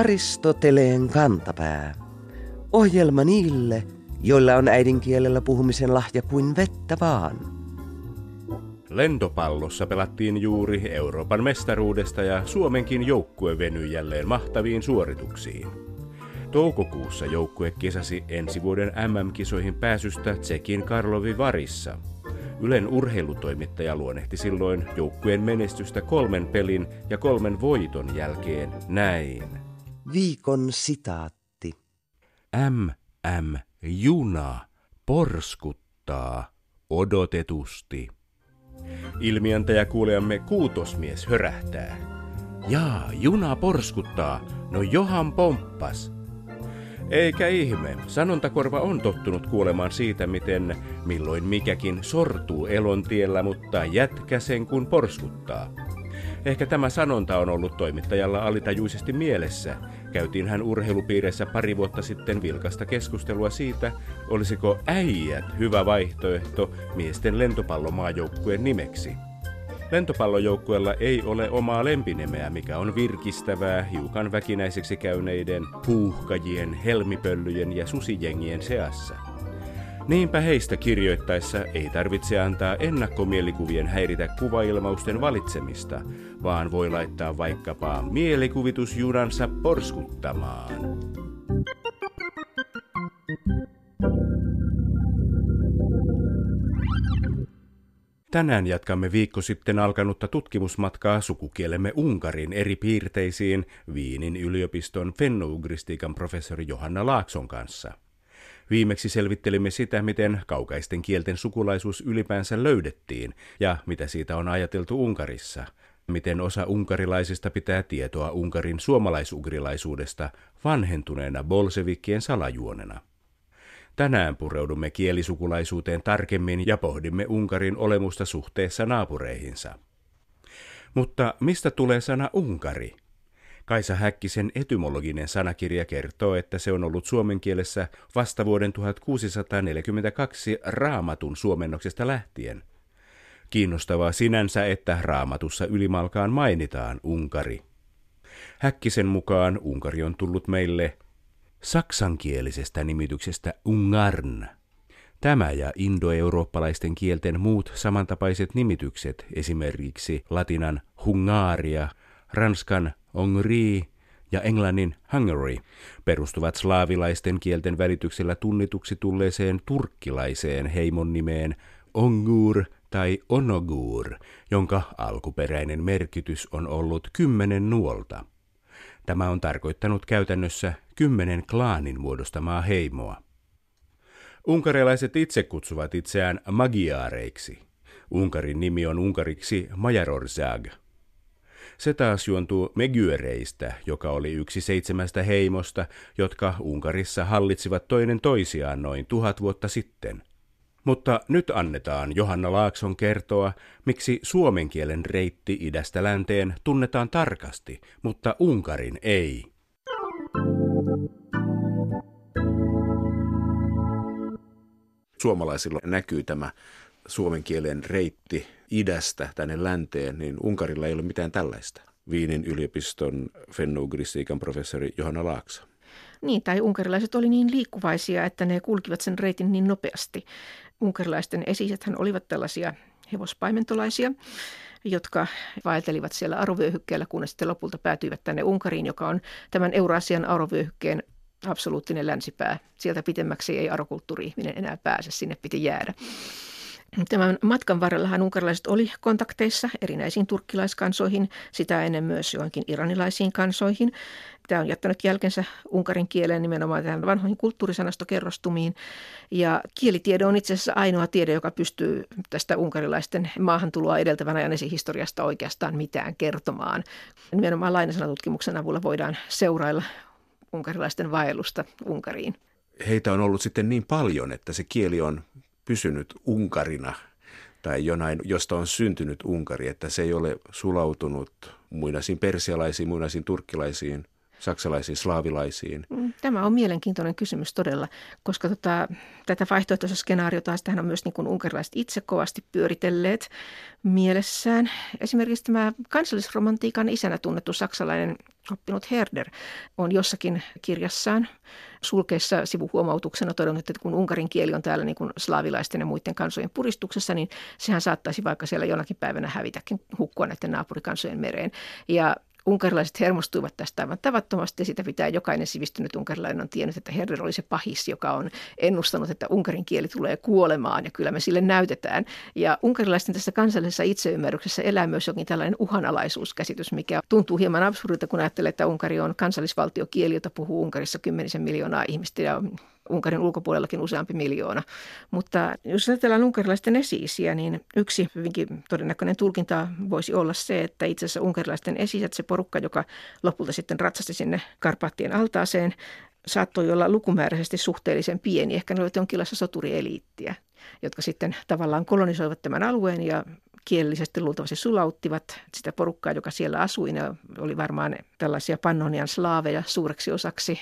Aristoteleen kantapää. Ohjelma niille, joilla on äidinkielellä puhumisen lahja kuin vettä vaan. Lentopallossa pelattiin juuri Euroopan mestaruudesta ja Suomenkin joukkue venyi jälleen mahtaviin suorituksiin. Toukokuussa joukkue kisasi ensi vuoden MM-kisoihin pääsystä Tsekin Karlovi Varissa. Ylen urheilutoimittaja luonnehti silloin joukkueen menestystä kolmen pelin ja kolmen voiton jälkeen näin. Viikon sitaatti. MM Juna porskuttaa odotetusti. Ilmiantaja kuulejamme kuutosmies hörähtää. Jaa, juna porskuttaa. No johan pomppas. Eikä ihme, sanontakorva on tottunut kuulemaan siitä, miten milloin mikäkin sortuu elontiellä, mutta jätkä sen kun porskuttaa. Ehkä tämä sanonta on ollut toimittajalla alitajuisesti mielessä. Käytiin hän urheilupiireissä pari vuotta sitten vilkasta keskustelua siitä, olisiko äijät hyvä vaihtoehto miesten lentopallomaajoukkueen nimeksi. Lentopallojoukkueella ei ole omaa lempinimeä, mikä on virkistävää hiukan väkinäiseksi käyneiden puuhkajien, helmipöllyjen ja susijengien seassa. Niinpä heistä kirjoittaessa ei tarvitse antaa ennakkomielikuvien häiritä kuvailmausten valitsemista, vaan voi laittaa vaikkapa mielikuvitusjunansa porskuttamaan. Tänään jatkamme viikko sitten alkanutta tutkimusmatkaa sukukielemme Unkarin eri piirteisiin Viinin yliopiston fennougristiikan professori Johanna Laakson kanssa. Viimeksi selvittelimme sitä, miten kaukaisten kielten sukulaisuus ylipäänsä löydettiin ja mitä siitä on ajateltu Unkarissa, miten osa unkarilaisista pitää tietoa Unkarin suomalaisugrilaisuudesta vanhentuneena bolsevikkien salajuonena. Tänään pureudumme kielisukulaisuuteen tarkemmin ja pohdimme Unkarin olemusta suhteessa naapureihinsa. Mutta mistä tulee sana Unkari? Kaisa Häkkisen etymologinen sanakirja kertoo, että se on ollut suomen kielessä vasta vuoden 1642 raamatun suomennoksesta lähtien. Kiinnostavaa sinänsä, että raamatussa ylimalkaan mainitaan Unkari. Häkkisen mukaan Unkari on tullut meille saksankielisestä nimityksestä Ungarn. Tämä ja indoeurooppalaisten kielten muut samantapaiset nimitykset, esimerkiksi latinan Hungaria, ranskan Ongri ja englannin Hungary, perustuvat slaavilaisten kielten välityksellä tunnituksi tulleeseen turkkilaiseen heimon nimeen Ongur tai Onogur, jonka alkuperäinen merkitys on ollut kymmenen nuolta. Tämä on tarkoittanut käytännössä kymmenen klaanin muodostamaa heimoa. Unkarilaiset itse kutsuvat itseään magiaareiksi. Unkarin nimi on unkariksi Majarorzag. Se taas juontuu Megyöreistä, joka oli yksi seitsemästä heimosta, jotka Unkarissa hallitsivat toinen toisiaan noin tuhat vuotta sitten – mutta nyt annetaan Johanna Laakson kertoa, miksi suomen kielen reitti idästä länteen tunnetaan tarkasti, mutta Unkarin ei. Suomalaisilla näkyy tämä suomen kielen reitti idästä tänne länteen, niin Unkarilla ei ole mitään tällaista. Viinin yliopiston fennougristiikan professori Johanna Laakso. Niin, tai unkarilaiset oli niin liikkuvaisia, että ne kulkivat sen reitin niin nopeasti. Unkarilaisten esisethän olivat tällaisia hevospaimentolaisia, jotka vaeltelivat siellä arovyöhykkeellä, kunnes sitten lopulta päätyivät tänne Unkariin, joka on tämän Eurasian arovyöhykkeen absoluuttinen länsipää. Sieltä pitemmäksi ei arokulttuuri-ihminen enää pääse, sinne piti jäädä. Tämän matkan varrellahan unkarilaiset oli kontakteissa erinäisiin turkkilaiskansoihin, sitä ennen myös johonkin iranilaisiin kansoihin. Tämä on jättänyt jälkensä unkarin kieleen nimenomaan tähän vanhoihin kulttuurisanastokerrostumiin. Ja kielitiede on itse asiassa ainoa tiede, joka pystyy tästä unkarilaisten maahantuloa edeltävän ajan esihistoriasta oikeastaan mitään kertomaan. Nimenomaan lainasanatutkimuksen avulla voidaan seurailla unkarilaisten vaellusta Unkariin. Heitä on ollut sitten niin paljon, että se kieli on pysynyt Unkarina tai jonain, josta on syntynyt Unkari, että se ei ole sulautunut muinaisiin persialaisiin, muinaisiin turkkilaisiin, saksalaisiin, slaavilaisiin. Mm, tämä on mielenkiintoinen kysymys todella, koska tota, tätä vaihtoehtoista skenaariota tähän on myös niin kuin unkarilaiset itse kovasti pyöritelleet mielessään. Esimerkiksi tämä kansallisromantiikan isänä tunnettu saksalainen oppinut Herder on jossakin kirjassaan sulkeessa sivuhuomautuksena todennut, että kun unkarin kieli on täällä niin kuin slaavilaisten ja muiden kansojen puristuksessa, niin sehän saattaisi vaikka siellä jonakin päivänä hävitäkin hukkua näiden naapurikansojen mereen. Ja Unkarilaiset hermostuivat tästä aivan tavattomasti ja sitä pitää jokainen sivistynyt unkarilainen on tiennyt, että Herder oli se pahis, joka on ennustanut, että unkarin kieli tulee kuolemaan ja kyllä me sille näytetään. Ja unkarilaisten tässä kansallisessa itseymmärryksessä elää myös jokin tällainen uhanalaisuuskäsitys, mikä tuntuu hieman absurdilta, kun ajattelee, että Unkari on kansallisvaltiokieli, jota puhuu Unkarissa kymmenisen miljoonaa ihmistä ja Unkarin ulkopuolellakin useampi miljoona. Mutta jos ajatellaan unkarilaisten esiisiä, niin yksi hyvinkin todennäköinen tulkinta voisi olla se, että itse asiassa unkarilaisten esisät, se porukka, joka lopulta sitten ratsasti sinne Karpaattien altaaseen, saattoi olla lukumääräisesti suhteellisen pieni. Ehkä ne olivat jonkinlaista soturieliittiä, jotka sitten tavallaan kolonisoivat tämän alueen ja kielellisesti luultavasti sulauttivat sitä porukkaa, joka siellä asui. Ne oli varmaan tällaisia pannonian slaaveja suureksi osaksi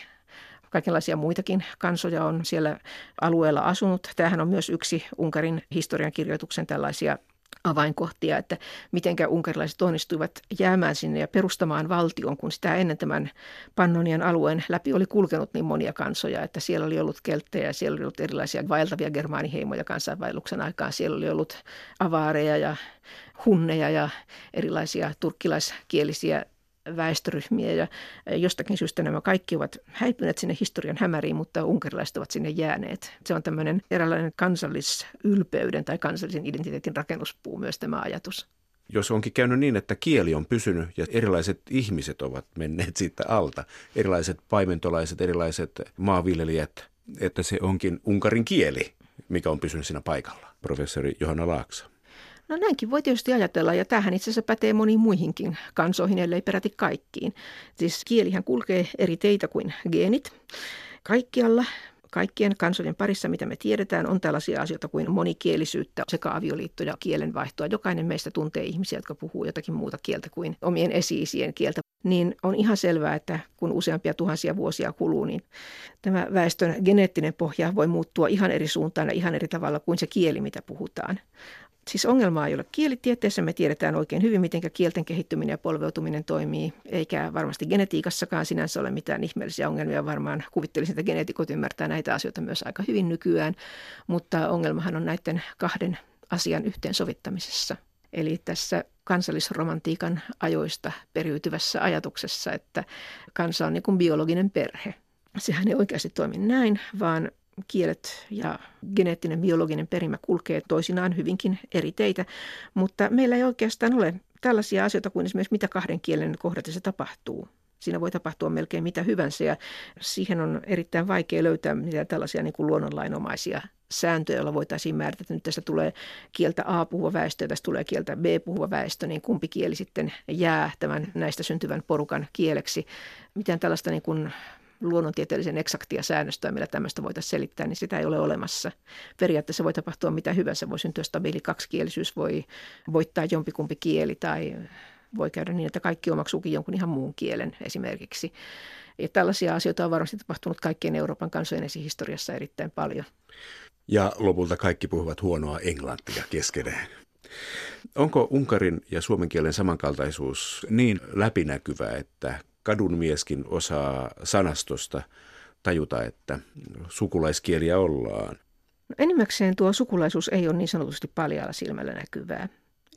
Kaikenlaisia muitakin kansoja on siellä alueella asunut. Tämähän on myös yksi Unkarin historiankirjoituksen tällaisia avainkohtia, että mitenkä unkarilaiset onnistuivat jäämään sinne ja perustamaan valtion, kun sitä ennen tämän Pannonian alueen läpi oli kulkenut niin monia kansoja, että siellä oli ollut kelttejä, siellä oli ollut erilaisia vaeltavia germaaniheimoja kansainvaelluksen aikaan, siellä oli ollut avaareja ja hunneja ja erilaisia turkkilaiskielisiä väestöryhmiä ja jostakin syystä nämä kaikki ovat häipyneet sinne historian hämäriin, mutta unkarilaiset ovat sinne jääneet. Se on tämmöinen eräänlainen kansallisylpeyden tai kansallisen identiteetin rakennuspuu myös tämä ajatus. Jos onkin käynyt niin, että kieli on pysynyt ja erilaiset ihmiset ovat menneet siitä alta, erilaiset paimentolaiset, erilaiset maanviljelijät, että se onkin unkarin kieli, mikä on pysynyt siinä paikalla. Professori Johanna Laakso. No näinkin voi tietysti ajatella, ja tähän itse asiassa pätee moniin muihinkin kansoihin, ellei peräti kaikkiin. Siis kielihän kulkee eri teitä kuin geenit. Kaikkialla kaikkien kansojen parissa, mitä me tiedetään, on tällaisia asioita kuin monikielisyyttä, sekä avioliitto ja kielenvaihtoa. Jokainen meistä tuntee ihmisiä, jotka puhuu jotakin muuta kieltä kuin omien esiisien kieltä. Niin on ihan selvää, että kun useampia tuhansia vuosia kuluu, niin tämä väestön geneettinen pohja voi muuttua ihan eri suuntaan ja ihan eri tavalla kuin se kieli, mitä puhutaan. Siis ongelmaa ei ole kielitieteessä. Me tiedetään oikein hyvin, miten kielten kehittyminen ja polveutuminen toimii, eikä varmasti genetiikassakaan sinänsä ole mitään ihmeellisiä ongelmia. Varmaan kuvittelisin, että geneetikot ymmärtää näitä asioita myös aika hyvin nykyään, mutta ongelmahan on näiden kahden asian yhteensovittamisessa. Eli tässä kansallisromantiikan ajoista periytyvässä ajatuksessa, että kansa on niin kuin biologinen perhe. Sehän ei oikeasti toimi näin, vaan kielet ja geneettinen biologinen perimä kulkee toisinaan hyvinkin eri teitä, mutta meillä ei oikeastaan ole tällaisia asioita kuin esimerkiksi mitä kahden kielen kohdatessa tapahtuu. Siinä voi tapahtua melkein mitä hyvänsä ja siihen on erittäin vaikea löytää mitään tällaisia niin kuin luonnonlainomaisia sääntöjä, joilla voitaisiin määrätä, että nyt tästä tulee kieltä A puhuva väestö ja tästä tulee kieltä B puhuva väestö, niin kumpi kieli sitten jää tämän näistä syntyvän porukan kieleksi. Mitään tällaista niin kuin luonnontieteellisen eksaktia säännöstöä, millä tämmöistä voitaisiin selittää, niin sitä ei ole olemassa. Periaatteessa voi tapahtua mitä hyvänsä. Voi syntyä stabiili kaksikielisyys, voi voittaa jompikumpi kieli tai voi käydä niin, että kaikki omaksuukin jonkun ihan muun kielen esimerkiksi. Ja tällaisia asioita on varmasti tapahtunut kaikkien Euroopan kansojen esihistoriassa erittäin paljon. Ja lopulta kaikki puhuvat huonoa englantia keskenään. Onko unkarin ja suomen kielen samankaltaisuus niin läpinäkyvä, että kadunmieskin osaa sanastosta tajuta, että sukulaiskieliä ollaan. No enimmäkseen tuo sukulaisuus ei ole niin sanotusti paljalla silmällä näkyvää.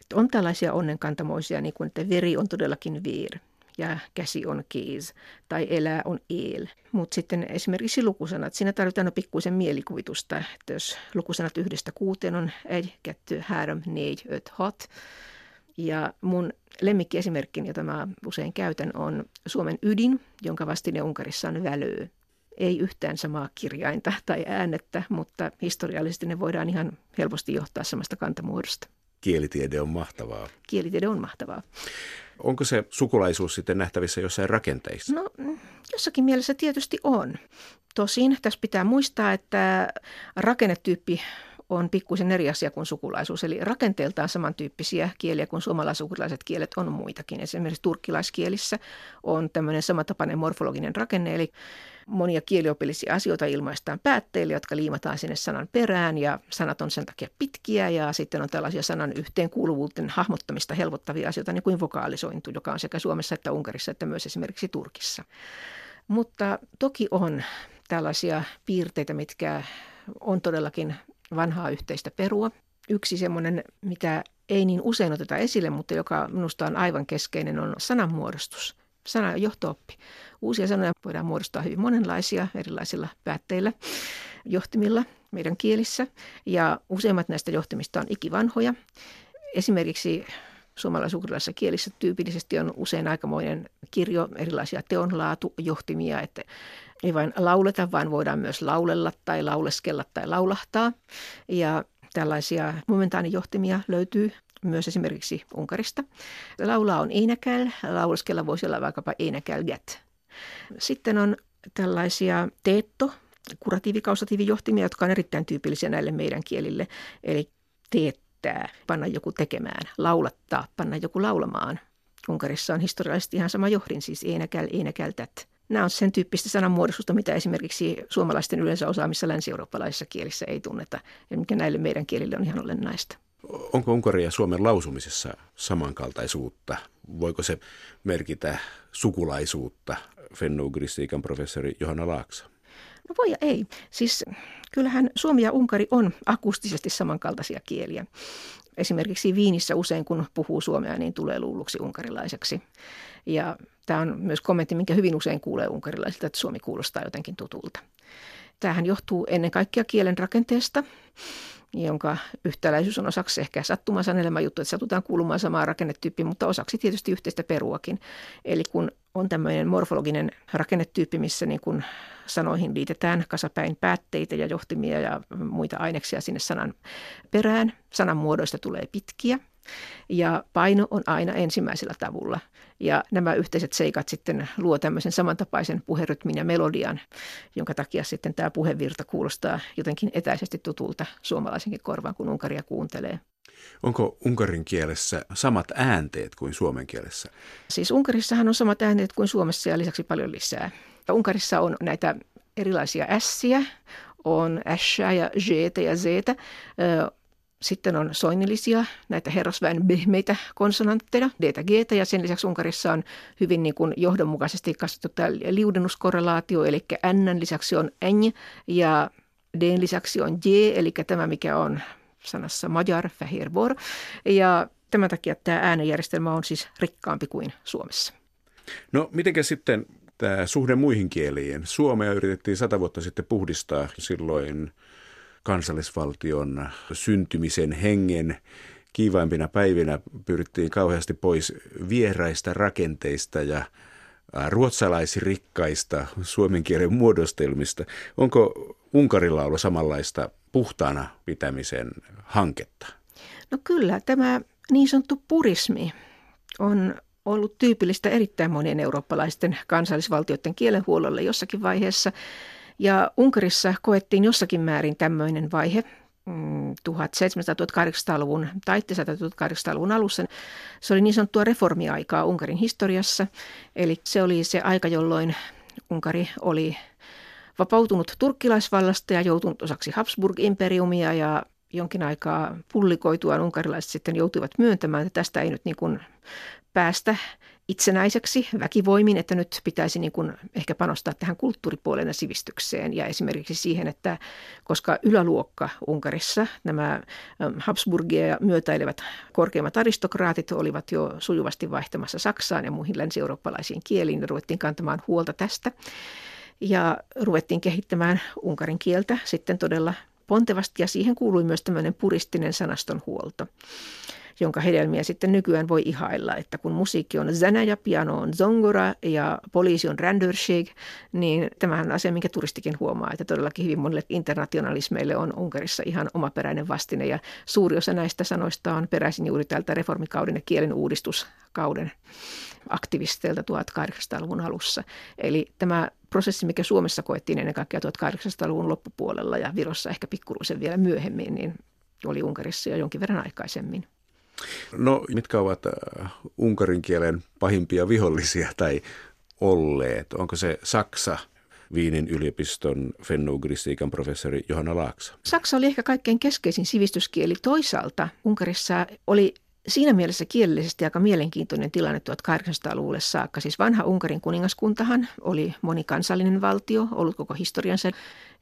Että on tällaisia onnenkantamoisia, niin kuin että veri on todellakin vir ja käsi on kiis tai elää on il. Mutta sitten esimerkiksi lukusanat, siinä tarvitaan no pikkuisen mielikuvitusta, että jos lukusanat yhdestä kuuteen on ei, kätty, härm, neid, öt, hot. Ja mun Lemmikkiesimerkkini, jota mä usein käytän, on Suomen ydin, jonka vastine Unkarissa on välöö. Ei yhtään samaa kirjainta tai äänettä, mutta historiallisesti ne voidaan ihan helposti johtaa samasta kantamuodosta. Kielitiede on mahtavaa. Kielitiede on mahtavaa. Onko se sukulaisuus sitten nähtävissä jossain rakenteissa? No jossakin mielessä tietysti on. Tosin tässä pitää muistaa, että rakennetyyppi on pikkuisen eri asia kuin sukulaisuus. Eli rakenteeltaan samantyyppisiä kieliä kuin suomalaisukulaiset kielet on muitakin. Esimerkiksi turkkilaiskielissä on tämmöinen samantapainen morfologinen rakenne, eli monia kieliopillisia asioita ilmaistaan päätteille, jotka liimataan sinne sanan perään ja sanat on sen takia pitkiä ja sitten on tällaisia sanan yhteenkuuluvuuden hahmottamista helpottavia asioita, niin kuin vokaalisointu, joka on sekä Suomessa että Unkarissa että myös esimerkiksi Turkissa. Mutta toki on tällaisia piirteitä, mitkä on todellakin vanhaa yhteistä perua. Yksi semmoinen, mitä ei niin usein oteta esille, mutta joka minusta on aivan keskeinen, on sananmuodostus. Sana johtooppi. Uusia sanoja voidaan muodostaa hyvin monenlaisia erilaisilla päätteillä, johtimilla meidän kielissä. Ja useimmat näistä johtimista on ikivanhoja. Esimerkiksi suomalaisukrilaisissa kielissä tyypillisesti on usein aikamoinen kirjo erilaisia teonlaatujohtimia, että ei vain lauleta, vaan voidaan myös laulella tai lauleskella tai laulahtaa. Ja tällaisia momentaanijohtimia löytyy myös esimerkiksi Unkarista. Laulaa on einäkäl, lauleskella voisi olla vaikkapa einäkäl get. Sitten on tällaisia teetto, kuratiivikausatiivijohtimia, jotka on erittäin tyypillisiä näille meidän kielille. Eli teettää, panna joku tekemään, laulattaa, panna joku laulamaan. Unkarissa on historiallisesti ihan sama johdin, siis einäkäl, einäkäl, tät. Nämä on sen tyyppistä sananmuodostusta, mitä esimerkiksi suomalaisten yleensä osaamissa länsi-eurooppalaisissa kielissä ei tunneta, ja mikä näille meidän kielille on ihan olennaista. Onko Unkari ja Suomen lausumisessa samankaltaisuutta? Voiko se merkitä sukulaisuutta, fennougristiikan professori Johanna Laaksa? No voi ja ei. Siis kyllähän Suomi ja Unkari on akustisesti samankaltaisia kieliä. Esimerkiksi Viinissä usein kun puhuu suomea, niin tulee luulluksi unkarilaiseksi. Ja tämä on myös kommentti, minkä hyvin usein kuulee unkarilaisilta, että suomi kuulostaa jotenkin tutulta. Tämähän johtuu ennen kaikkea kielen rakenteesta jonka yhtäläisyys on osaksi ehkä sattuman sanelema juttu, että satutaan kuulumaan samaan rakennetyyppiin, mutta osaksi tietysti yhteistä peruakin. Eli kun on tämmöinen morfologinen rakennetyyppi, missä niin kun sanoihin liitetään kasapäin päätteitä ja johtimia ja muita aineksia sinne sanan perään. Sanan muodoista tulee pitkiä ja paino on aina ensimmäisellä tavulla. Ja nämä yhteiset seikat sitten luo tämmöisen samantapaisen puherytmin ja melodian, jonka takia sitten tämä puhevirta kuulostaa jotenkin etäisesti tutulta suomalaisenkin korvaan, kun Unkaria kuuntelee. Onko unkarin kielessä samat äänteet kuin suomen kielessä? Siis Unkarissahan on samat äänteet kuin Suomessa ja lisäksi paljon lisää. Unkarissa on näitä erilaisia ässiä, on ässää ja jeetä ja zeetä. Sitten on soinnillisia, näitä herrasväen behmeitä konsonantteja, d g ja sen lisäksi Unkarissa on hyvin niin kuin johdonmukaisesti kasvattu tämä liudennuskorrelaatio, eli n lisäksi on n ja d lisäksi on j, eli tämä mikä on sanassa magyar, fehér ja tämän takia tämä äänenjärjestelmä on siis rikkaampi kuin Suomessa. No mitenkä sitten tämä suhde muihin kieliin? Suomea yritettiin sata vuotta sitten puhdistaa silloin kansallisvaltion syntymisen hengen kiivaimpina päivinä pyrittiin kauheasti pois vieraista rakenteista ja ruotsalaisrikkaista suomen kielen muodostelmista. Onko Unkarilla ollut samanlaista puhtaana pitämisen hanketta? No kyllä, tämä niin sanottu purismi on ollut tyypillistä erittäin monien eurooppalaisten kansallisvaltioiden kielenhuollolle jossakin vaiheessa. Ja Unkarissa koettiin jossakin määrin tämmöinen vaihe 1700-1800-luvun mm, taitteessa 1800-luvun alussa. Se oli niin sanottua reformiaikaa Unkarin historiassa. Eli se oli se aika, jolloin Unkari oli vapautunut turkkilaisvallasta ja joutunut osaksi Habsburg-imperiumia ja jonkin aikaa pullikoituaan unkarilaiset sitten joutuivat myöntämään, että tästä ei nyt niin kuin päästä itsenäiseksi väkivoimin, että nyt pitäisi niin kuin ehkä panostaa tähän kulttuuripuolen ja sivistykseen ja esimerkiksi siihen, että koska yläluokka Unkarissa, nämä Habsburgia myötäilevät korkeimmat aristokraatit olivat jo sujuvasti vaihtamassa Saksaan ja muihin länsi-eurooppalaisiin kieliin, niin ruvettiin kantamaan huolta tästä. Ja ruvettiin kehittämään unkarin kieltä sitten todella pontevasti ja siihen kuului myös tämmöinen puristinen sanaston huolto jonka hedelmiä sitten nykyään voi ihailla, että kun musiikki on zänä ja piano on zongora ja poliisi on randörshig, niin tämähän on asia, minkä turistikin huomaa, että todellakin hyvin monille internationalismeille on Unkarissa ihan omaperäinen vastine ja suuri osa näistä sanoista on peräisin juuri tältä reformikauden ja kielen uudistuskauden aktivisteilta 1800-luvun alussa. Eli tämä prosessi, mikä Suomessa koettiin ennen kaikkea 1800-luvun loppupuolella ja Virossa ehkä pikkuruisen vielä myöhemmin, niin oli Unkarissa jo jonkin verran aikaisemmin. No, mitkä ovat äh, unkarin kielen pahimpia vihollisia tai olleet? Onko se Saksa, Viinin yliopiston fennougristiikan professori Johanna Laaksa? Saksa oli ehkä kaikkein keskeisin sivistyskieli. Toisaalta Unkarissa oli siinä mielessä kielellisesti aika mielenkiintoinen tilanne 1800-luvulle saakka. Siis vanha Unkarin kuningaskuntahan oli monikansallinen valtio, ollut koko historiansa.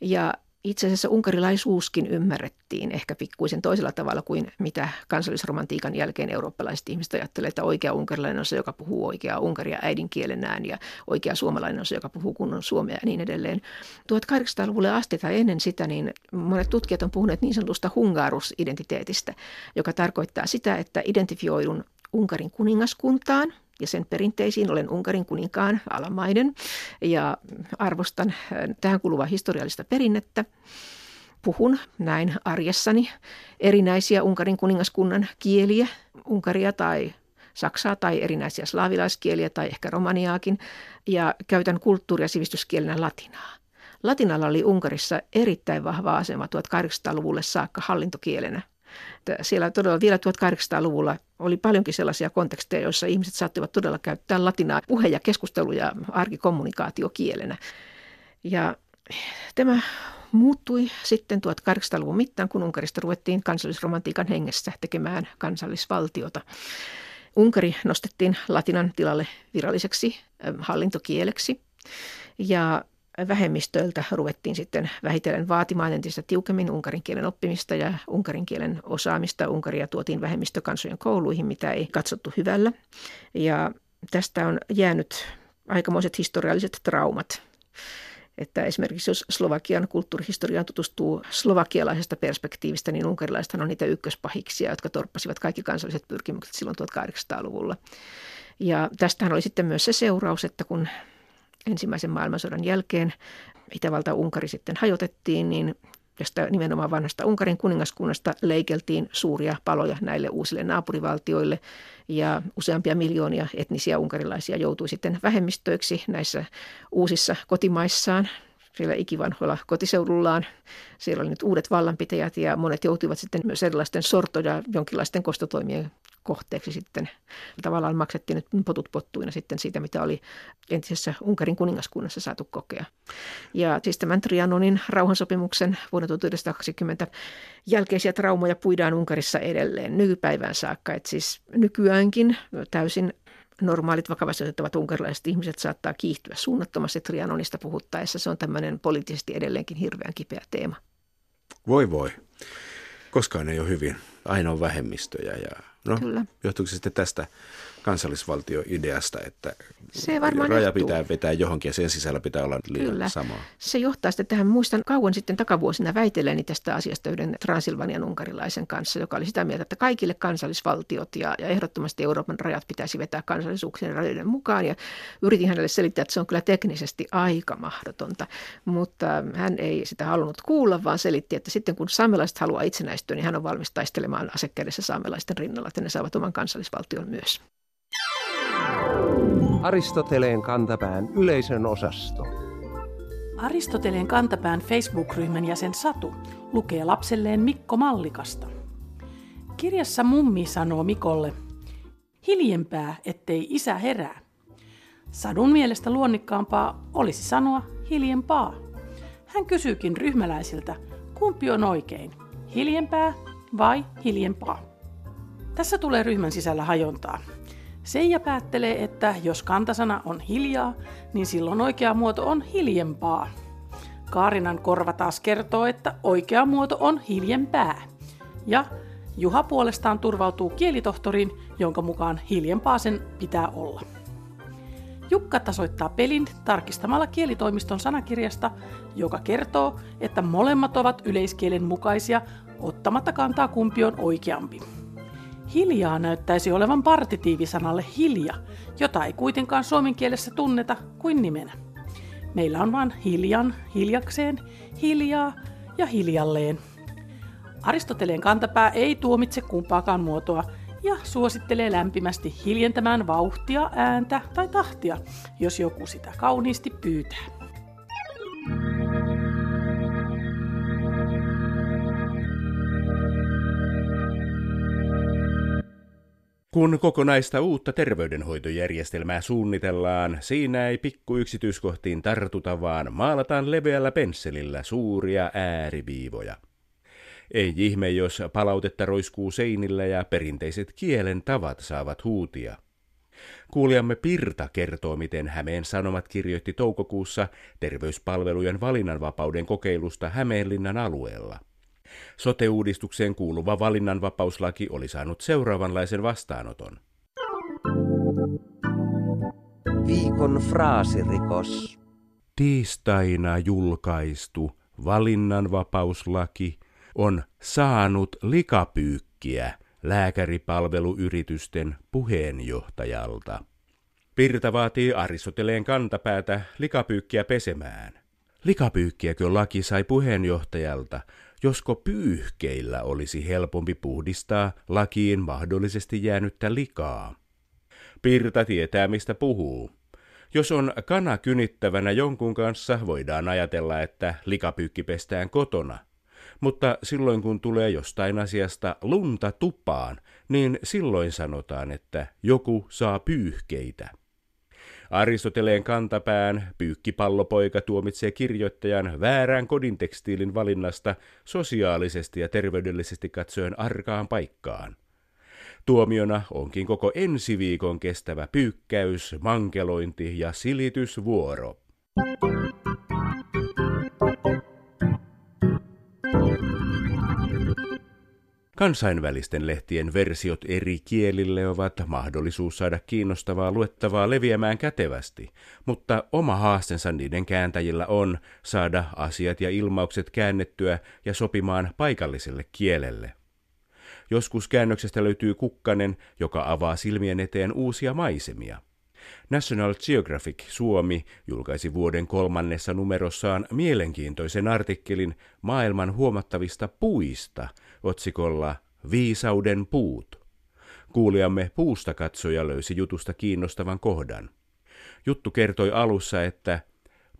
Ja itse asiassa unkarilaisuuskin ymmärrettiin ehkä pikkuisen toisella tavalla kuin mitä kansallisromantiikan jälkeen eurooppalaiset ihmiset ajattelevat, että oikea unkarilainen on se, joka puhuu oikeaa unkaria äidinkielenään ja oikea suomalainen on se, joka puhuu kunnon suomea ja niin edelleen. 1800-luvulle asti tai ennen sitä, niin monet tutkijat on puhuneet niin sanotusta hungarusidentiteetistä, joka tarkoittaa sitä, että identifioidun Unkarin kuningaskuntaan – ja sen perinteisiin. Olen Unkarin kuninkaan alamaiden ja arvostan äh, tähän kuluvaa historiallista perinnettä. Puhun näin arjessani erinäisiä Unkarin kuningaskunnan kieliä, Unkaria tai saksaa tai erinäisiä slaavilaiskieliä tai ehkä romaniaakin ja käytän kulttuuri- ja sivistyskielenä latinaa. Latinalla oli Unkarissa erittäin vahva asema 1800-luvulle saakka hallintokielenä – siellä todella vielä 1800-luvulla oli paljonkin sellaisia konteksteja, joissa ihmiset saattivat todella käyttää latinaa puhe- ja keskustelu- ja arkikommunikaatiokielenä. Ja tämä muuttui sitten 1800-luvun mittaan, kun Unkarista ruvettiin kansallisromantiikan hengessä tekemään kansallisvaltiota. Unkari nostettiin latinan tilalle viralliseksi hallintokieleksi ja vähemmistöiltä ruvettiin sitten vähitellen vaatimaan entistä tiukemmin unkarin kielen oppimista ja unkarin kielen osaamista. Unkaria tuotiin vähemmistökansojen kouluihin, mitä ei katsottu hyvällä. Ja tästä on jäänyt aikamoiset historialliset traumat. Että esimerkiksi jos Slovakian kulttuurihistoriaan tutustuu slovakialaisesta perspektiivistä, niin unkarilaisethan on niitä ykköspahiksia, jotka torppasivat kaikki kansalliset pyrkimykset silloin 1800-luvulla. Ja tästähän oli sitten myös se seuraus, että kun ensimmäisen maailmansodan jälkeen Itävalta-Unkari sitten hajotettiin, niin tästä nimenomaan vanhasta Unkarin kuningaskunnasta leikeltiin suuria paloja näille uusille naapurivaltioille ja useampia miljoonia etnisiä unkarilaisia joutui sitten vähemmistöiksi näissä uusissa kotimaissaan siellä ikivanhoilla kotiseudullaan. Siellä oli nyt uudet vallanpitäjät ja monet joutuivat sitten myös erilaisten sorto- ja jonkinlaisten kostotoimien kohteeksi sitten. Tavallaan maksettiin nyt potut pottuina sitten siitä, mitä oli entisessä Unkarin kuningaskunnassa saatu kokea. Ja siis tämän Trianonin rauhansopimuksen vuonna 1920 jälkeisiä traumoja puidaan Unkarissa edelleen nykypäivään saakka. Että siis nykyäänkin täysin normaalit vakavasti otettavat unkarilaiset ihmiset saattaa kiihtyä suunnattomasti Trianonista puhuttaessa. Se on tämmöinen poliittisesti edelleenkin hirveän kipeä teema. Voi voi. Koskaan ei ole hyvin. Aina on vähemmistöjä ja no, Kyllä. johtuuko se sitten tästä kansallisvaltioideasta, että se varmaan raja johtuu. pitää vetää johonkin ja sen sisällä pitää olla liian Kyllä. samaa. Se johtaa sitten tähän, muistan kauan sitten takavuosina väitelleeni tästä asiasta yhden Transilvanian unkarilaisen kanssa, joka oli sitä mieltä, että kaikille kansallisvaltiot ja, ja ehdottomasti Euroopan rajat pitäisi vetää kansallisuuksien rajojen mukaan. Ja yritin hänelle selittää, että se on kyllä teknisesti aika mahdotonta, mutta hän ei sitä halunnut kuulla, vaan selitti, että sitten kun saamelaiset haluaa itsenäistyä, niin hän on valmis taistelemaan asekädessä saamelaisten rinnalla, että ne saavat oman kansallisvaltion myös. Aristoteleen kantapään yleisön osasto. Aristoteleen kantapään Facebook-ryhmän jäsen Satu lukee lapselleen Mikko Mallikasta. Kirjassa mummi sanoo Mikolle, hiljempää, ettei isä herää. Sadun mielestä luonnikkaampaa olisi sanoa hiljempaa. Hän kysyykin ryhmäläisiltä, kumpi on oikein, hiljempää vai hiljempaa. Tässä tulee ryhmän sisällä hajontaa. Seija päättelee, että jos kantasana on hiljaa, niin silloin oikea muoto on hiljempaa. Kaarinan korva taas kertoo, että oikea muoto on hiljempää. Ja Juha puolestaan turvautuu kielitohtoriin, jonka mukaan hiljempaa sen pitää olla. Jukka tasoittaa pelin tarkistamalla kielitoimiston sanakirjasta, joka kertoo, että molemmat ovat yleiskielen mukaisia, ottamatta kantaa kumpi on oikeampi. Hiljaa näyttäisi olevan partitiivisanalle hilja, jota ei kuitenkaan suomen kielessä tunneta kuin nimenä. Meillä on vain hiljan, hiljakseen, hiljaa ja hiljalleen. Aristoteleen kantapää ei tuomitse kumpaakaan muotoa ja suosittelee lämpimästi hiljentämään vauhtia, ääntä tai tahtia, jos joku sitä kauniisti pyytää. Kun kokonaista uutta terveydenhoitojärjestelmää suunnitellaan, siinä ei pikku yksityiskohtiin tartuta, vaan maalataan leveällä pensselillä suuria ääriviivoja. Ei ihme, jos palautetta roiskuu seinillä ja perinteiset kielen tavat saavat huutia. Kuulijamme Pirta kertoo, miten Hämeen Sanomat kirjoitti toukokuussa terveyspalvelujen valinnanvapauden kokeilusta Hämeenlinnan alueella. Sote-uudistukseen kuuluva valinnanvapauslaki oli saanut seuraavanlaisen vastaanoton. Viikon fraasirikos. Tiistaina julkaistu valinnanvapauslaki on saanut likapyykkiä lääkäripalveluyritysten puheenjohtajalta. Pirta vaatii Aristoteleen kantapäätä likapyykkiä pesemään. Likapyykkiäkö laki sai puheenjohtajalta, josko pyyhkeillä olisi helpompi puhdistaa lakiin mahdollisesti jäänyttä likaa. Pirta tietää, mistä puhuu. Jos on kana kynittävänä jonkun kanssa, voidaan ajatella, että likapyykki pestään kotona. Mutta silloin kun tulee jostain asiasta lunta tupaan, niin silloin sanotaan, että joku saa pyyhkeitä. Aristoteleen kantapään pyykkipallopoika tuomitsee kirjoittajan väärään kodintekstiilin valinnasta sosiaalisesti ja terveydellisesti katsoen arkaan paikkaan. Tuomiona onkin koko ensi viikon kestävä pyykkäys, mankelointi ja silitysvuoro. Kansainvälisten lehtien versiot eri kielille ovat mahdollisuus saada kiinnostavaa luettavaa leviämään kätevästi, mutta oma haastensa niiden kääntäjillä on saada asiat ja ilmaukset käännettyä ja sopimaan paikalliselle kielelle. Joskus käännöksestä löytyy kukkanen, joka avaa silmien eteen uusia maisemia. National Geographic Suomi julkaisi vuoden kolmannessa numerossaan mielenkiintoisen artikkelin maailman huomattavista puista otsikolla Viisauden puut. Kuulijamme puusta katsoja löysi jutusta kiinnostavan kohdan. Juttu kertoi alussa, että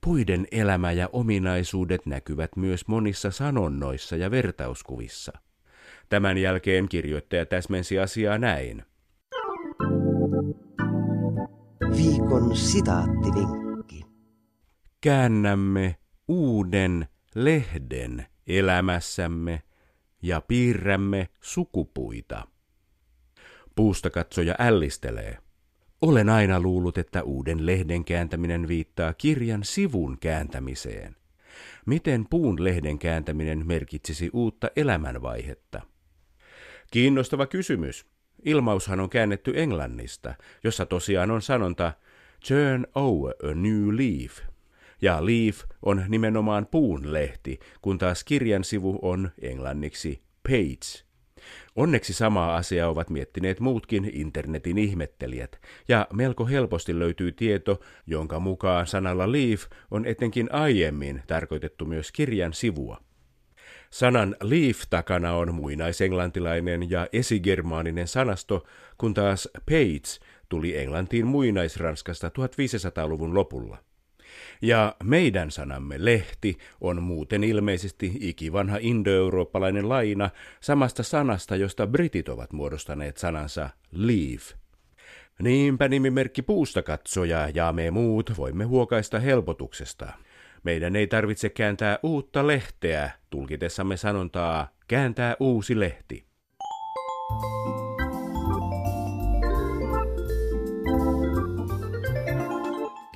puiden elämä ja ominaisuudet näkyvät myös monissa sanonnoissa ja vertauskuvissa. Tämän jälkeen kirjoittaja täsmensi asiaa näin. Viikon sitaattivinkki. Käännämme uuden lehden elämässämme ja piirrämme sukupuita. Puustakatsoja ällistelee. Olen aina luullut, että uuden lehden kääntäminen viittaa kirjan sivun kääntämiseen. Miten puun lehden kääntäminen merkitsisi uutta elämänvaihetta? Kiinnostava kysymys. Ilmaushan on käännetty englannista, jossa tosiaan on sanonta turn over a new leaf. Ja leaf on nimenomaan puun lehti, kun taas kirjan sivu on englanniksi page. Onneksi samaa asiaa ovat miettineet muutkin internetin ihmettelijät, ja melko helposti löytyy tieto, jonka mukaan sanalla leaf on etenkin aiemmin tarkoitettu myös kirjan sivua. Sanan leaf takana on muinaisenglantilainen ja esigermaaninen sanasto, kun taas page tuli Englantiin muinaisranskasta 1500-luvun lopulla. Ja meidän sanamme lehti on muuten ilmeisesti ikivanha indoeurooppalainen laina samasta sanasta, josta britit ovat muodostaneet sanansa leaf. Niinpä nimimerkki puusta katsoja ja me muut voimme huokaista helpotuksesta. Meidän ei tarvitse kääntää uutta lehteä, tulkitessamme sanontaa kääntää uusi lehti.